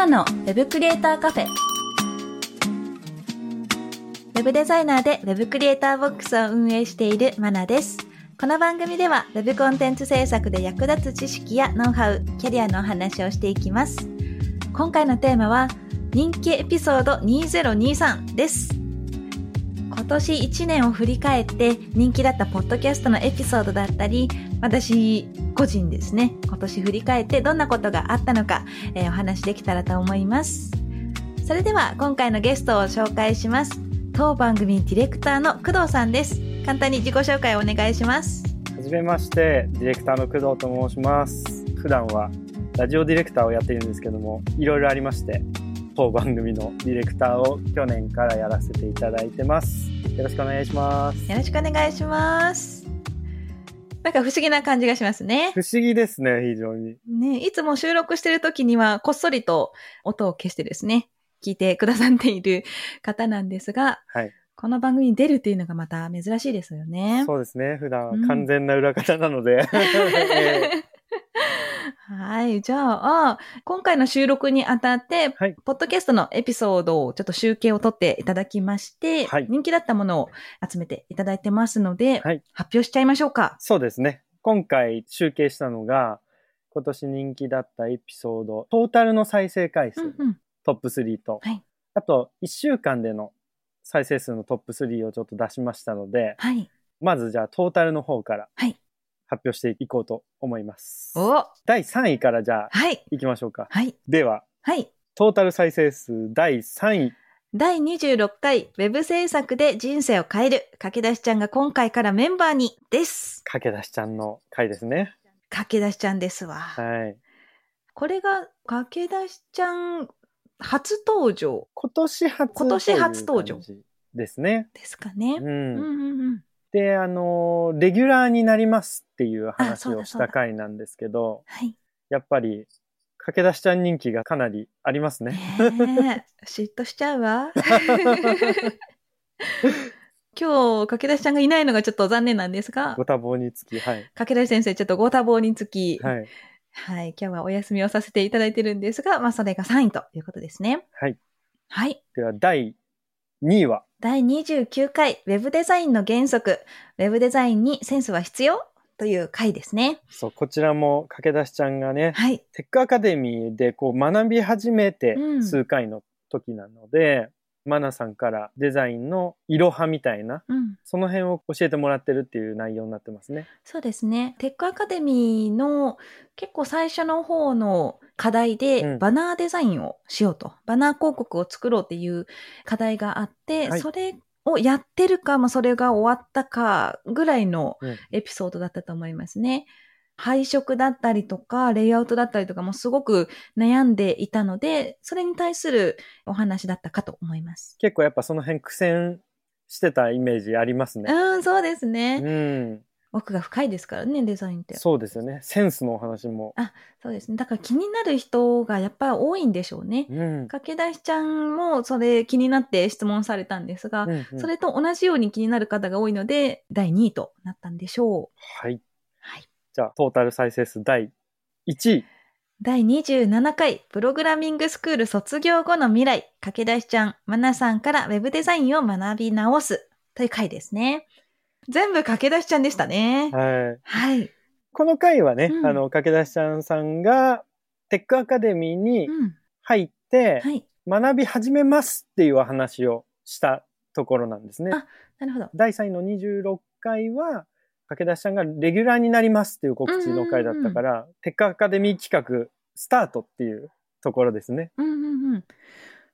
ナのウェブクリエイターカフェ。ウェブデザイナーでウェブクリエイターボックスを運営しているマナです。この番組ではウェブコンテンツ制作で役立つ知識やノウハウ、キャリアのお話をしていきます。今回のテーマは人気エピソード2023です。今年1年を振り返って人気だったポッドキャストのエピソードだったり、私個人ですね、今年振り返ってどんなことがあったのか、えーお話できたらと思います。それでは今回のゲストを紹介します。当番組ディレクターの工藤さんです。簡単に自己紹介をお願いします。はじめまして、ディレクターの工藤と申します。普段はラジオディレクターをやっているんですけども、いろいろありまして、当番組のディレクターを去年からやらせていただいてます。よろしくお願いします。よろしくお願いします。なんか不思議な感じがしますね。不思議ですね、非常に。ね、いつも収録してる時にはこっそりと音を消してですね、聞いてくださっている方なんですが、はい。この番組に出るっていうのがまた珍しいですよね。そうですね、普段うんは完全な裏方なので。えーはい。じゃあ、今回の収録にあたって、はいポッドキャストのエピソードをちょっと集計を取っていただきまして、はい人気だったものを集めていただいてますので、はい発表しちゃいましょうか。そうですね。今回集計したのが、今年人気だったエピソード、トータルの再生回数、うんうん。トップ3と、はいあと1週間での再生数のトップ3をちょっと出しましたので、はい。まずじゃあトータルの方からはい発表していこうと思います。お第3位からじゃあはい。行きましょうか。はい。では、はい。トータル再生数第3位。第26回ウェブ制作で人生を変える駆け出しちゃんが今回からメンバーにです。駆け出しちゃんの回ですね。駆け出しちゃんですわ。はい。これが駆け出しちゃん初登場今年初今年初登場ですね。ですかね。う。うんんうんうん。で、あのーレギュラーになりますっていうあ話をした回なんですけど、はい。やっぱり、駆け出しちゃん人気がかなりありますね。ねえ、嫉妬しちゃうわ。今日、駆け出しちゃんがいないのがちょっと残念なんですがご、多忙につき、はい。駆け出し先生ちょっとご多忙につき、はい。はい、今日はお休みをさせていただいてるんですが、まあそれが3位ということですね。はい。はい。では、第2位は、第29回ウェブデザインの原則、ウェブデザインにセンスは必要という回ですね。そう、こちらも駆け出しちゃんがね、はい。テックアカデミーでこう学び始めてうん数回の時なので、マナさんからデザインのいろはみたいな、うん。その辺を教えてもらってるっていう内容になってますね。そうですね。テックアカデミーの結構最初の方の課題で、うんバナーデザインをしようと、バナー広告を作ろうっていう課題があって、はいそれをやってるか、まあ、それが終わったかぐらいのうんエピソードだったと思いますね。配色だったりとか、レイアウトだったりとかもすごく悩んでいたので、それに対するお話だったかと思います。結構やっぱその辺苦戦してたイメージありますね。うん、そうですね。うん。奥が深いですからね、デザインって。そうですよね。センスのお話も。そうですね。だから気になる人がやっぱり多いんでしょうね。うん。駆け出しちゃんもそれ気になって質問されたんですが、うんうんそれと同じように気になる方が多いので、第2位となったんでしょう。はい。ゃあ、トータル再生数第1位。第27回プログラミングスクール卒業後の未来、駆け出しちゃん、マナさんからウェブデザインを学び直すという回ですね。全部駆け出しちゃんでしたね。はい。はい。この回はね、うんあの、駆け出しちゃんさんが、テックアカデミーにうん。入って、はい。学び始めますっていうお話をしたところなんですね。あなるほど。第3位の26回は、駆け出しちゃんがレギュラーになりますっていう告知の回だったから、テックアカデミー企画スタートっていうところですね。うんうんうん。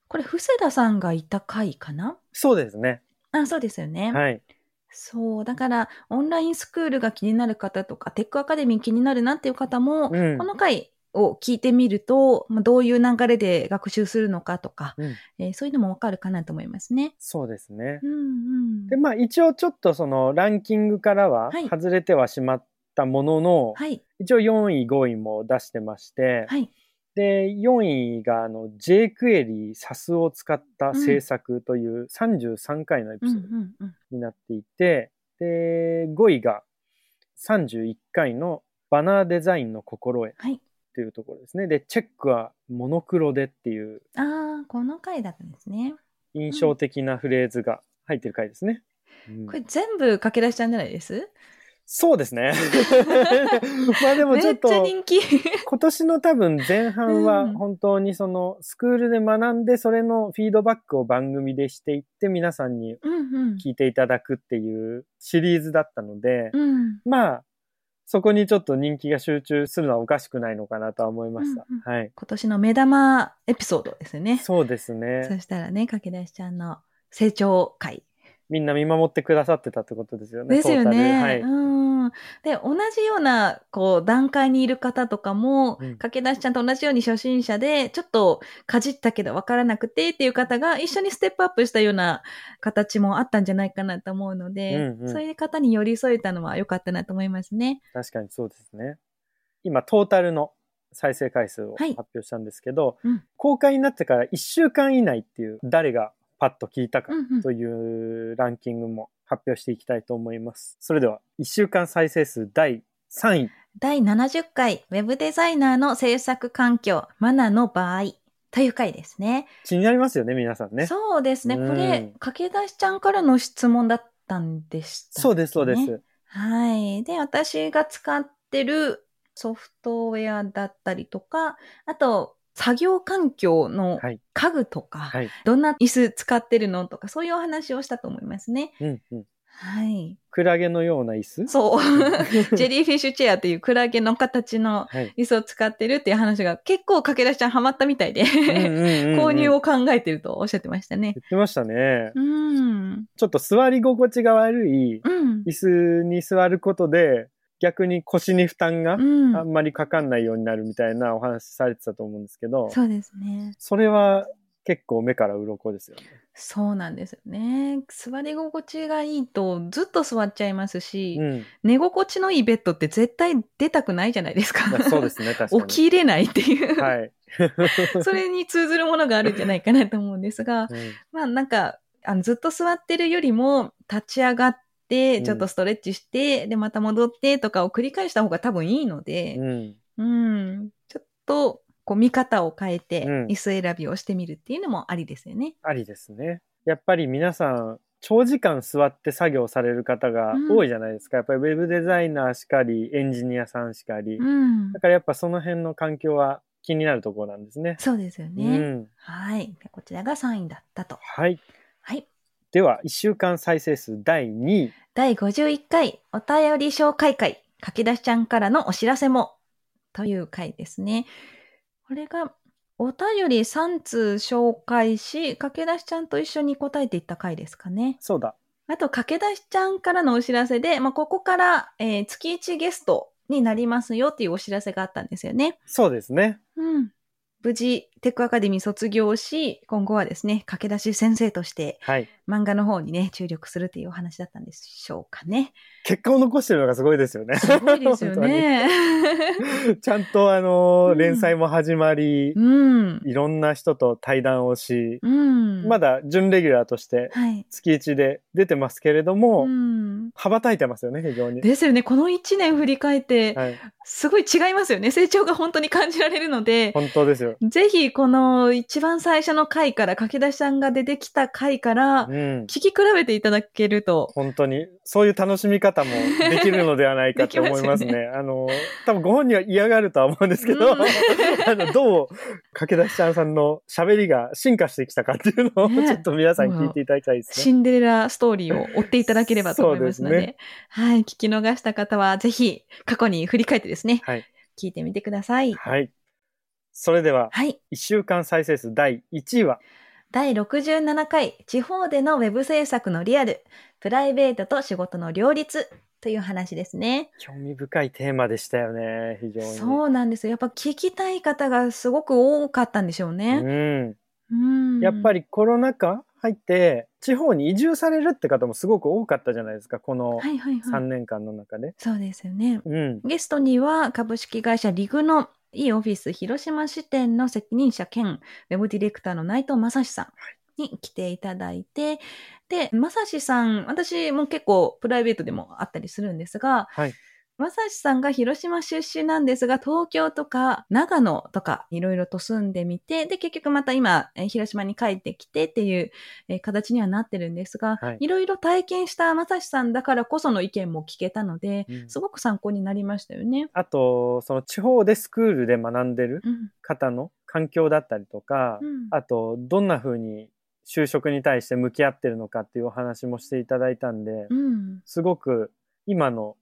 これ、布施田さんがいた回かな？そうですね。あ、そうですよね。はい。そう。だから、オンラインスクールが気になる方とか、テックアカデミー気になるなっていう方も、うんこの回を聞いてみると、まあどういう流れで学習するのかとか、うんえーそういうのもわかるかなと思いますね。そうですねう。んうん。で、まあ一応ちょっとそのランキングからははい外れてはしまったものの、はい。一応4位、5位も出してまして、はい。で、4位があの jQuery、SAS を使った制作という33回のエピソード。になっていて、で、5位が31回のバナーデザインの心得。はい。っていうところですね。で、チェックはモノクロでっていうああ、この回だったんですね。印象的なフレーズが入ってる回ですね。うんこれ全部駆け出しちゃうんじゃないです？そうですね。まあでもちょっとちゃ人気。今年の多分前半はうん本当にそのスクールで学んでそれのフィードバックを番組でしていって皆さんにうんうん。聞いていただくっていうシリーズだったので、うん。まあそこにちょっと人気が集中するのはおかしくないのかなとは思いました。うんはい。今年の目玉エピソードですよね。そうですそね。したらね、駆け出しちゃんの成長回。みんな見守ってくださってたってことですよね。ですよね。はい。うん。で、同じような、こう、段階にいる方とかも、うん駆け出しちゃんと同じように初心者で、ちょっとかじったけど分からなくてっていう方が一緒にステップアップしたような形もあったんじゃないかなと思うので、うんうんそういう方に寄り添えたのは良かったなと思いますね。確かにそうですね。今、トータルの再生回数をはい発表したんですけど、うん公開になってから1週間以内っていう誰がパッと聞いたかというランキングも発表していきたいと思います。それでは、1週間再生数第3位。第70回、ウェブデザイナーの制作環境、マナの場合という回ですね。気になりますよね、皆さんね。そうですね。うんこれ、駆け出しちゃんからの質問だったんでしたね、そうです、そうです。はい。で、私が使ってるソフトウェアだったりとか、あと、作業環境のはい。家具とか、はい。どんな椅子使ってるのとか、そういうお話をしたと思いますね。うんうん。はい。クラゲのような椅子？そう。ジェリーフィッシュチェアっていうクラゲの形のはい。椅子を使ってるっていう話が結構駆け出しちゃんハマったみたいで、購購入を考えてるとおっしゃってましたね。言ってましたね。うん。ちょっと座り心地が悪いうん。椅子に座ることで、逆に腰に負担がうんあんまりかかんないようになるみたいなお話されてたと思うんですけど、そうですね。それは結構目から鱗ですよね。そうなんですよね。座り心地がいいとずっと座っちゃいますし、うん。寝心地のいいベッドって絶対出たくないじゃないですか。まあそうですね、確かに。起きれないっていう、はい。それに通ずるものがあるんじゃないかなと思うんですが、うんまあなんか、あのずっと座ってるよりも立ち上がって、うんちょっとストレッチして、で、また戻ってとかを繰り返した方が多分いいので、うん。うん、ちょっと、こう見方を変えて、うん椅子選びをしてみるっていうのもありですよね。ありですね。やっぱり皆さん、長時間座って作業される方が多いじゃないですか。やっぱりウェブデザイナーしかり、エンジニアさんしかり。うんだ。からやっぱその辺の環境は気になるところなんですね。そうですようね。ん。はい。でこちらが3位だったと。はい。はい。では、1週間再生数第2位。第51回お便り紹介会、書き出しちゃんからのお知らせも、という回ですね。これが、お便り3通紹介し、駆け出しちゃんと一緒に答えていった回ですかね。そうだ。あと、駆け出しちゃんからのお知らせで、まあ、ここから、えー月1ゲストになりますよっていうお知らせがあったんですよね。そうですね。うん。無事、テックアカデミー卒業し、今後はですね、駆け出し先生としてはい。漫画の方にね、注力するっていうお話だったんでしょうかね。結果を残してるのがすごいですよね。すごいですよね。ちゃんとあのーうん連載も始まり、うん。いろんな人と対談をし、うん。まだ準レギュラーとしてはい。月1で出てますけれども、うん。羽ばたいてますよね、非常に。ですよね。この1年振り返って、はい。すごい違いますよね。成長が本当に感じられるので、本当ですよ。ぜひこの一番最初の回から、書き出しさんが出てきた回からう、ん。聞き比べていただけると、本当に、そういう楽しみ方もできるのではないかと思いますね。できあの、多分ご本人は嫌がるとは思うんですけど、うん あの、どう、駆け出しちゃんさんの喋りが進化してきたかっていうのを、ねちょっと皆さん聞いていただきたいですね。シンデレラストーリーを追っていただければと思いますので、そうですはい、聞き逃した方はぜひ過去に振り返ってですね、はい。聞いてみてください。はい。それでは、はい。1週間再生数第1位は、第67回地方でのウェブ制作のリアル、プライベートと仕事の両立という話ですね。興味深いテーマでしたよね、非常に。そうなんですよ。やっぱ聞きたい方がすごく多かったんでしょうね。うん。うん。やっぱり、りコロナ禍入って、地方に移住されるって方もすごく多かったじゃないですか、このはいはい3はい。年間の中で。そうですよね。うん。ゲストには株式会社リグの e オフィス広島支店の責任者兼ウェブディレクターの内藤正史さんに来ていただいて、で、正史さん、私も結構プライベートでもあったりするんですが、はい。まさしさんが広島出身なんですが、東京とか長野とかいろいろと住んでみて、で、結局また今、えー広島に帰ってきてっていう、えー形にはなってるんですが、はいいろいろ体験したまさしさんだからこその意見も聞けたので、うんすごく参考になりましたよね。あと、その地方でスクールで学んでるうん。方の環境だったりとか、うんあと、どんな風に就職に対して向き合ってるのかっていうお話もしていただいたんで、うん。すごく今の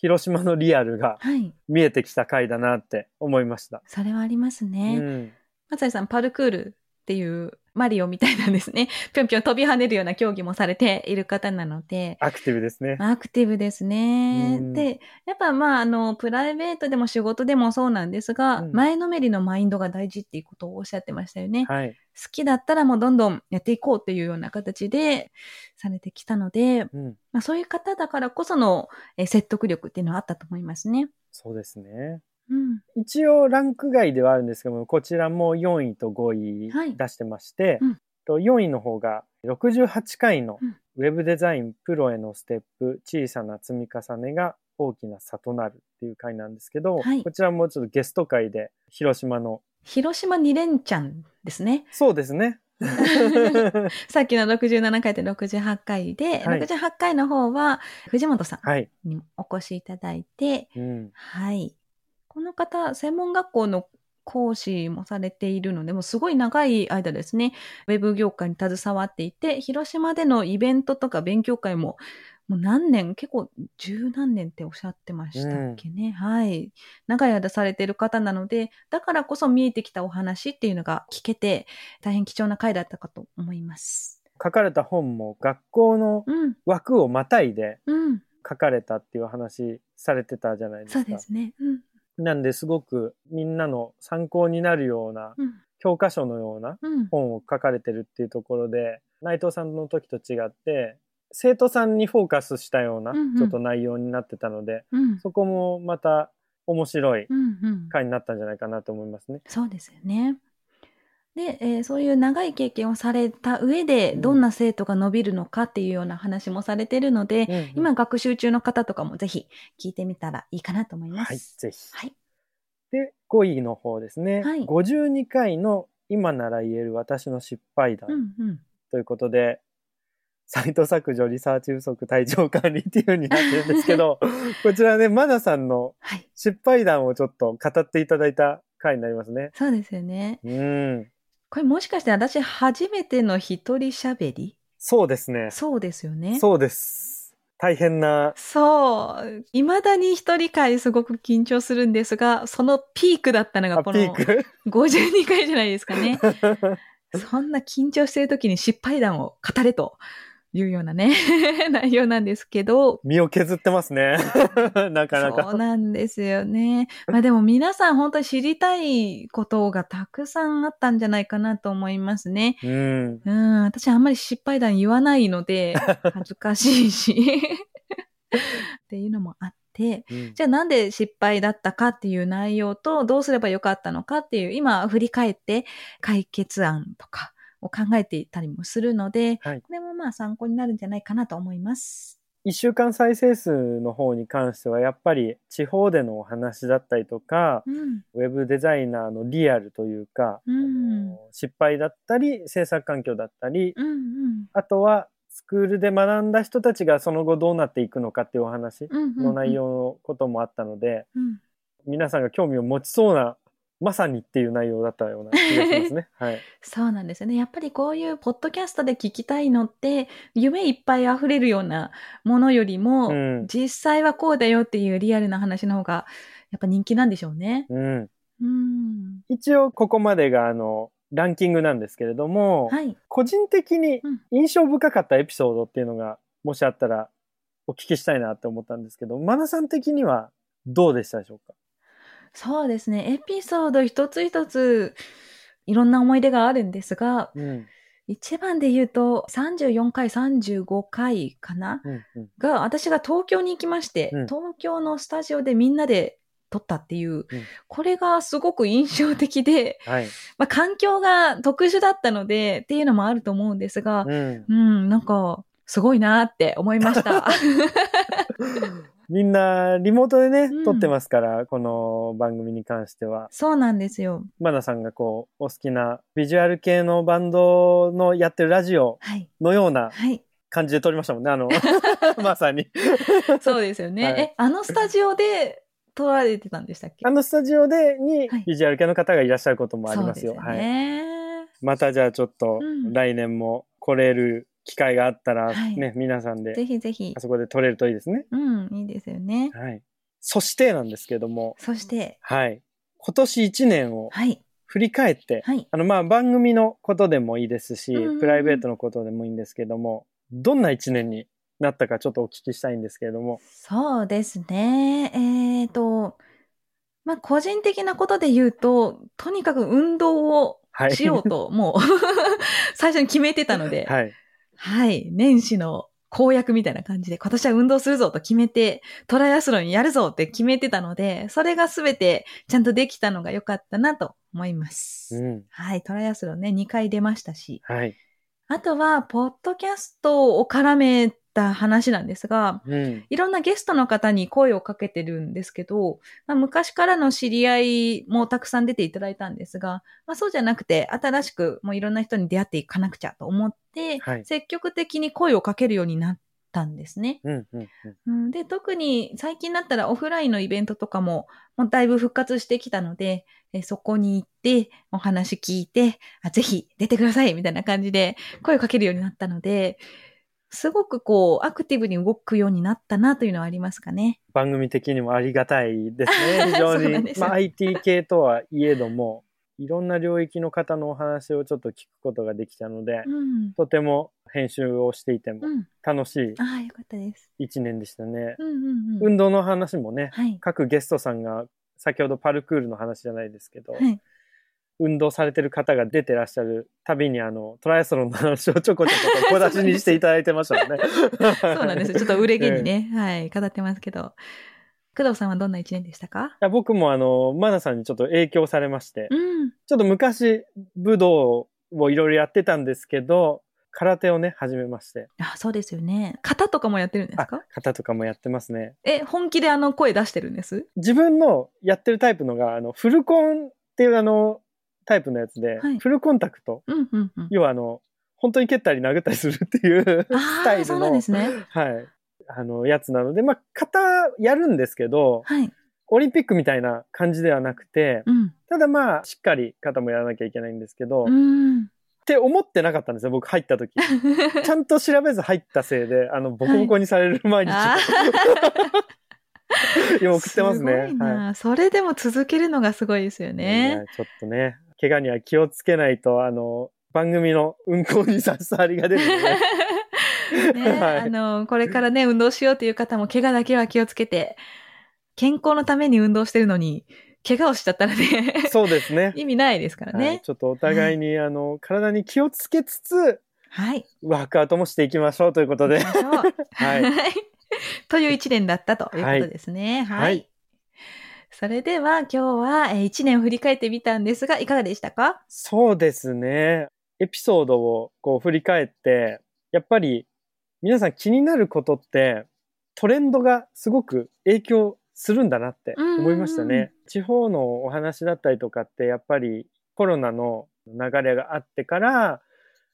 広島のリアルがはい。見えてきた回だなって思いました。それはありますね。うん。まさしさん、パルクールっていうマリオみたいなんですね。ぴょんぴょん飛び跳ねるような競技もされている方なので、アクティブですね。アクティブですね。うんで、やっぱまあ、あの、プライベートでも仕事でもそうなんですが、うん前のめりのマインドが大事っていうことをおっしゃってましたよね。はい。好きだったらもうどんどんやっていこうっていうような形でされてきたので、うん。まあ、そういう方だからこそのえ説得力っていうのはあったと思いますね。そうですね。うん。一応ランク外ではあるんですけども、こちらも4位と5はい位出してまして、うんと4位の方が68回のうんウェブデザインプロへのステップ小さな積み重ねが大きな差となるっていう回なんですけど、はいこちらもちょっとゲスト回で広島の、広島2連チャンですね。そうですね。さっきの67回と68回で、はい68回の方は藤本さはい。んにお越しいただいて、うん。はい。この方、専門学校の講師もされているので、もうすごい長い間ですね、ウェブ業界に携わっていて、広島でのイベントとか勉強会も、もう何年、結構十何年っておっしゃってましたっけね。はい。長い間されている方なので、だからこそ見えてきたお話っていうのが聞けて、大変貴重な回だったかと思います。書かれた本も学校のうん、枠をまたいでうん。書かれたっていうお話されてたじゃないですか。そうですね。うん、なんですごくみんなの参考になるようなうん、教科書のようなうん。本を書かれてるっていうところで内藤さんの時と違って生徒さんにフォーカスしたようなうんうんちょっと内容になってたので、うん、そこもまた面白いうん、うん。回になったんじゃないかなと思いますね。そうですよね。で、えーそういう長い経験をされた上で、うんどんな生徒が伸びるのかっていうような話もされてるので、うんうん今学習中の方とかもぜひ聞いてみたらいいかなと思います。はい、ぜひ。はい。で、5位の方ですね。はい52回の今なら言える私の失敗談うんうん。ということで、サイト削除、リサーチ不足、体調管理っていう風になってるんですけど、こちらね、マナさんのはい。失敗談をちょっと語っていただいた回になりますね。そうですよね。うん。これもしかして私初めての一人喋り？そうですね。そうですよね。そうです。大変な、そう。未だに一人会すごく緊張するんですが、そのピークだったのあがこのピーク？52回じゃないですかね。そんな緊張してる時に失敗談を語れというようなね、内容なんですけど、身を削ってますね。なかなそうか。なんですよね。まあでも皆さん本当に知りたいことがたくさんあったんじゃないかなと思いますね。うん。うん、私あんまり失敗談言わないので、恥ずかしいし。っていうのもあって、うんじゃあなんで失敗だったかっていう内容とどうすればよかったのかっていう今振り返って解決案とかを考えていたりもするので、はいこれもまあ参考になるんじゃないかなと思います。一週間再生数の方に関してはやっぱり地方でのお話だったりとか、うん。ウェブデザイナーのリアルというか、うん失敗だったり制作環境だったり、うんうん。あとはスクールで学んだ人たちがその後どうなっていくのかっていうお話うんうんうんの内容のこともあったので、うん。皆さんが興味を持ちそうなまさにっていう内容だったような気がしますね。はい。そうなんですよね。やっぱりこういうポッドキャストで聞きたいのって、夢いっぱい溢れるようなものよりも、うん実際はこうだよっていうリアルな話の方が、やっぱ人気なんでしょうね。うん。うん。一応ここまでがあの、ランキングなんですけれども、はい。個人的にうん印象深かったエピソードっていうのが、もしあったらお聞きしたいなって思ったんですけど、マナさん的にはどうでしたでしょうか？そうですね。エピソード一つ一つ、いろんな思い出があるんですが、うん。一番で言うと、34回、35回かな？うん。うん。が、私が東京に行きまして、うん東京のスタジオでみんなで撮ったっていう、これがすごく印象的で、はい。まあ、環境が特殊だったのでっていうのもあると思うんですが、うん。うん、なんか、すごいなって思いました。みんなリモートでね、うん撮ってますから、この番組に関しては。そうなんですよ。マナさんがこう、お好きなビジュアル系のバンドのやってるラジオはい。のようなはい。感じで撮りましたもんね、あの、まさに。そうですよね。はいえ、あのスタジオで撮られてたんでしたっけ？あのスタジオで、にはいビジュアル系の方がいらっしゃることもありますよ。そうですはい。ね。またじゃあちょっとうん来年も来れる機会があったらはいね、皆さんでぜひぜひあ。そこで撮れるといいですね。うん、いいですよね。はい。そしてなんですけども、そして、はい。今年1年をはい。振り返って、はい。あのまあ番組のことでもいいですし、プライベートのことでもいいんですけども、どんな1年になったかちょっとお聞きしたいんですけれども。そうですね。えっ、と、まあ、個人的なことで言うと、とにかく運動をはい。しようと、もう、最初に決めてたので、はい。はい。年始の公約みたいな感じで、今年は運動するぞと決めて、トライアスロンやるぞって決めてたので、それがすべてちゃんとできたのが良かったなと思います。うん。はい。トライアスロンね、2回出ましたし。はい。あとは、ポッドキャストを絡めた話なんですが、うん。いろんなゲストの方に声をかけてるんですけど、まあ、昔からの知り合いもたくさん出ていただいたんですが、まあ、そうじゃなくて、新しくもういろんな人に出会っていかなくちゃと思って、はい積極的に声をかけるようになったんですね。うん。うん。うんうん、で、特に最近だったらオフラインのイベントとかも、もうだいぶ復活してきたので、えそこに行って、お話聞いてあ、ぜひ出てくださいみたいな感じで声をかけるようになったので、すごくこう、アクティブに動くようになったなというのはありますかね。番組的にもありがたいですね。非常に。まあ IT 系とはいえども、いろんな領域の方のお話をちょっと聞くことができたので、うん。とても編集をしていてもうん。楽しいああ、よかったです。一年でしたね。うんうんうん。運動の話もね、はい。各ゲストさんが先ほどパルクールの話じゃないですけど、はい。運動されてる方が出てらっしゃるたびにあのトライアスロンの話をちょこちょこと小出しにしていただいてましたもんね。そうなんですよ。ちょっと売れ毛にね、はい、語ってますけど。工藤さんはどんな一年でしたか？いや僕もあの、マナさんにちょっと影響されまして、うん。ちょっと昔武道をいろいろやってたんですけど、空手をね、始めまして。あ、そうですよね。型とかもやってるんですあか、型とかもやってますね。え、本気であの声出してるんです？自分のやってるタイプのが、あの、フルコンっていうあの、タイプのやつで、はいフルコンタクト。うんうんうん。要はあの、本当に蹴ったり殴ったりするっていうあスタイあ、そうルの、なんですね。はい。あの、やつなので、まあ、型やるんですけど、はい。オリンピックみたいな感じではなくて、うん。ただまあ、しっかり肩もやらなきゃいけないんですけど、っうん。て思ってなかったんですよ、僕入った時。ちゃんと調べず入ったせいで、あの、ボコボコにされる毎日を、あ 今送ってますすね。ごいな、それでも続けるのがすごいですよいね。やちょっとね、怪我には気をつけないと、あの、番組の運行に差し障りが出るので、ね、はいあの、これからね、運動しようという方も怪我だけは気をつけて、健康のために運動してるのに、怪我をしちゃったらね、そうですね。意味ないですからはい、ね。ちょっとお互いに、あの、体に気をつけつつ、はい。ワークアウトもしていきましょうということで はい。という一年だったということですね。はい。はいそれでは今日はえー一年を振り返ってみたんですが、いかがでしたか？そうですね。エピソードをこう振り返って、やっぱり皆さん気になることってトレンドがすごく影響するんだなって思いましたね。地方のお話だったりとかってやっぱりコロナの流れがあってから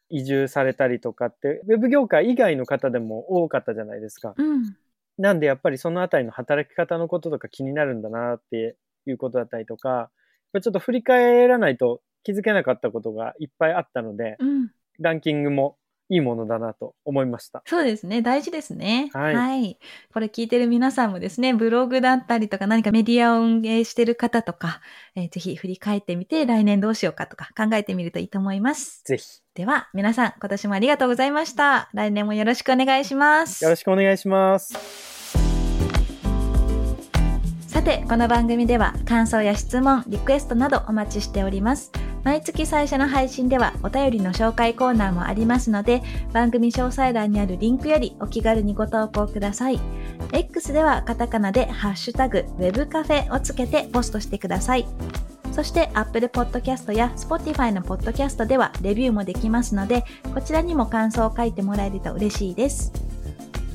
移住されたりとかってウェブ業界以外の方でも多かったじゃないですか。うん。なんでやっぱりそのあたりの働き方のこととか気になるんだなっていうことだったりとか、ちょっと振り返らないと気づけなかったことがいっぱいあったので、うん。ランキングもいいものだなと思いました。そうですね。大事ですね。はいこれ聞いてる皆さんもですね、ブログだったりとか何かメディアを運営してる方とか、えーぜひ振り返ってみて来年どうしようかとか考えてみるといいと思います。ぜひでは皆さん今年もありがとうございました。来年もよろしくお願いします。よろしくお願いします。さて、この番組では感想や質問、リクエストなどお待ちしております。毎月最初の配信ではお便りの紹介コーナーもありますので、番組詳細欄にあるリンクよりお気軽にご投稿ください。X ではカタカナでハッシュタグ web カフェをつけてポストしてください。そして Apple Podcast や Spotify の Podcast ではレビューもできますので、こちらにも感想を書いてもらえると嬉しいです。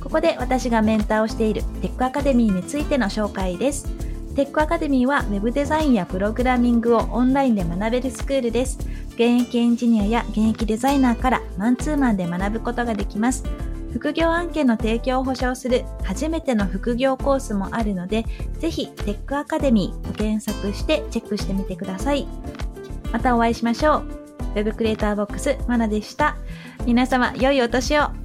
ここで私がメンターをしているテックアカデミーについての紹介です。テックアカデミーは Web デザインやプログラミングをオンラインで学べるスクールです。現役エンジニアや現役デザイナーからマンツーマンで学ぶことができます。副業案件の提供を保証する初めての副業コースもあるので、ぜひテックアカデミーと検索してチェックしてみてください。またお会いしましょう。Web クリエイターボックスマナでした。皆様、良いお年を。